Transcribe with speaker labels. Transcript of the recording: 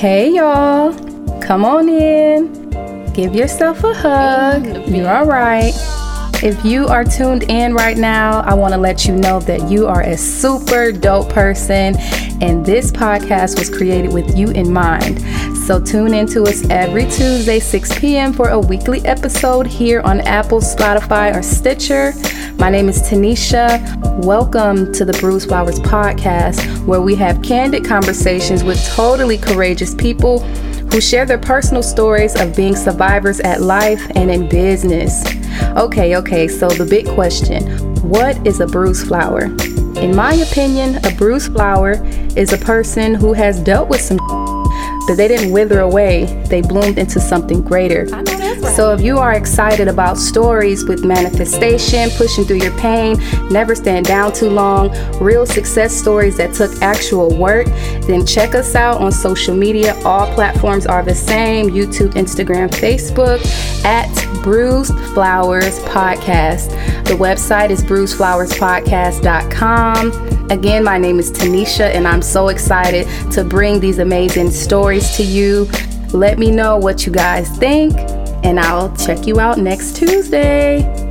Speaker 1: Hey, y'all. Come on in. Give yourself a hug. You're all right. If you are tuned in right now, I want to let you know that you are a super dope person, and this podcast was created with you in mind. So tune in to us every Tuesday, 6 p.m., for a weekly episode here on Apple, Spotify, or Stitcher. My name is Tanisha. Welcome to the Bruised Flowers podcast, where we have candid conversations with totally courageous people who share their personal stories of being survivors at life and in business. Okay, okay, so the big question what is a bruised flower? In my opinion, a bruised flower is a person who has dealt with some but they didn't wither away, they bloomed into something greater. So if you are excited about stories with manifestation, pushing through your pain, never stand down too long, real success stories that took actual work, then check us out on social media. All platforms are the same YouTube, Instagram, Facebook at Bruised Flowers Podcast. The website is bruisedflowerspodcast.com. Again, my name is Tanisha, and I'm so excited to bring these amazing stories to you. Let me know what you guys think, and I'll check you out next Tuesday.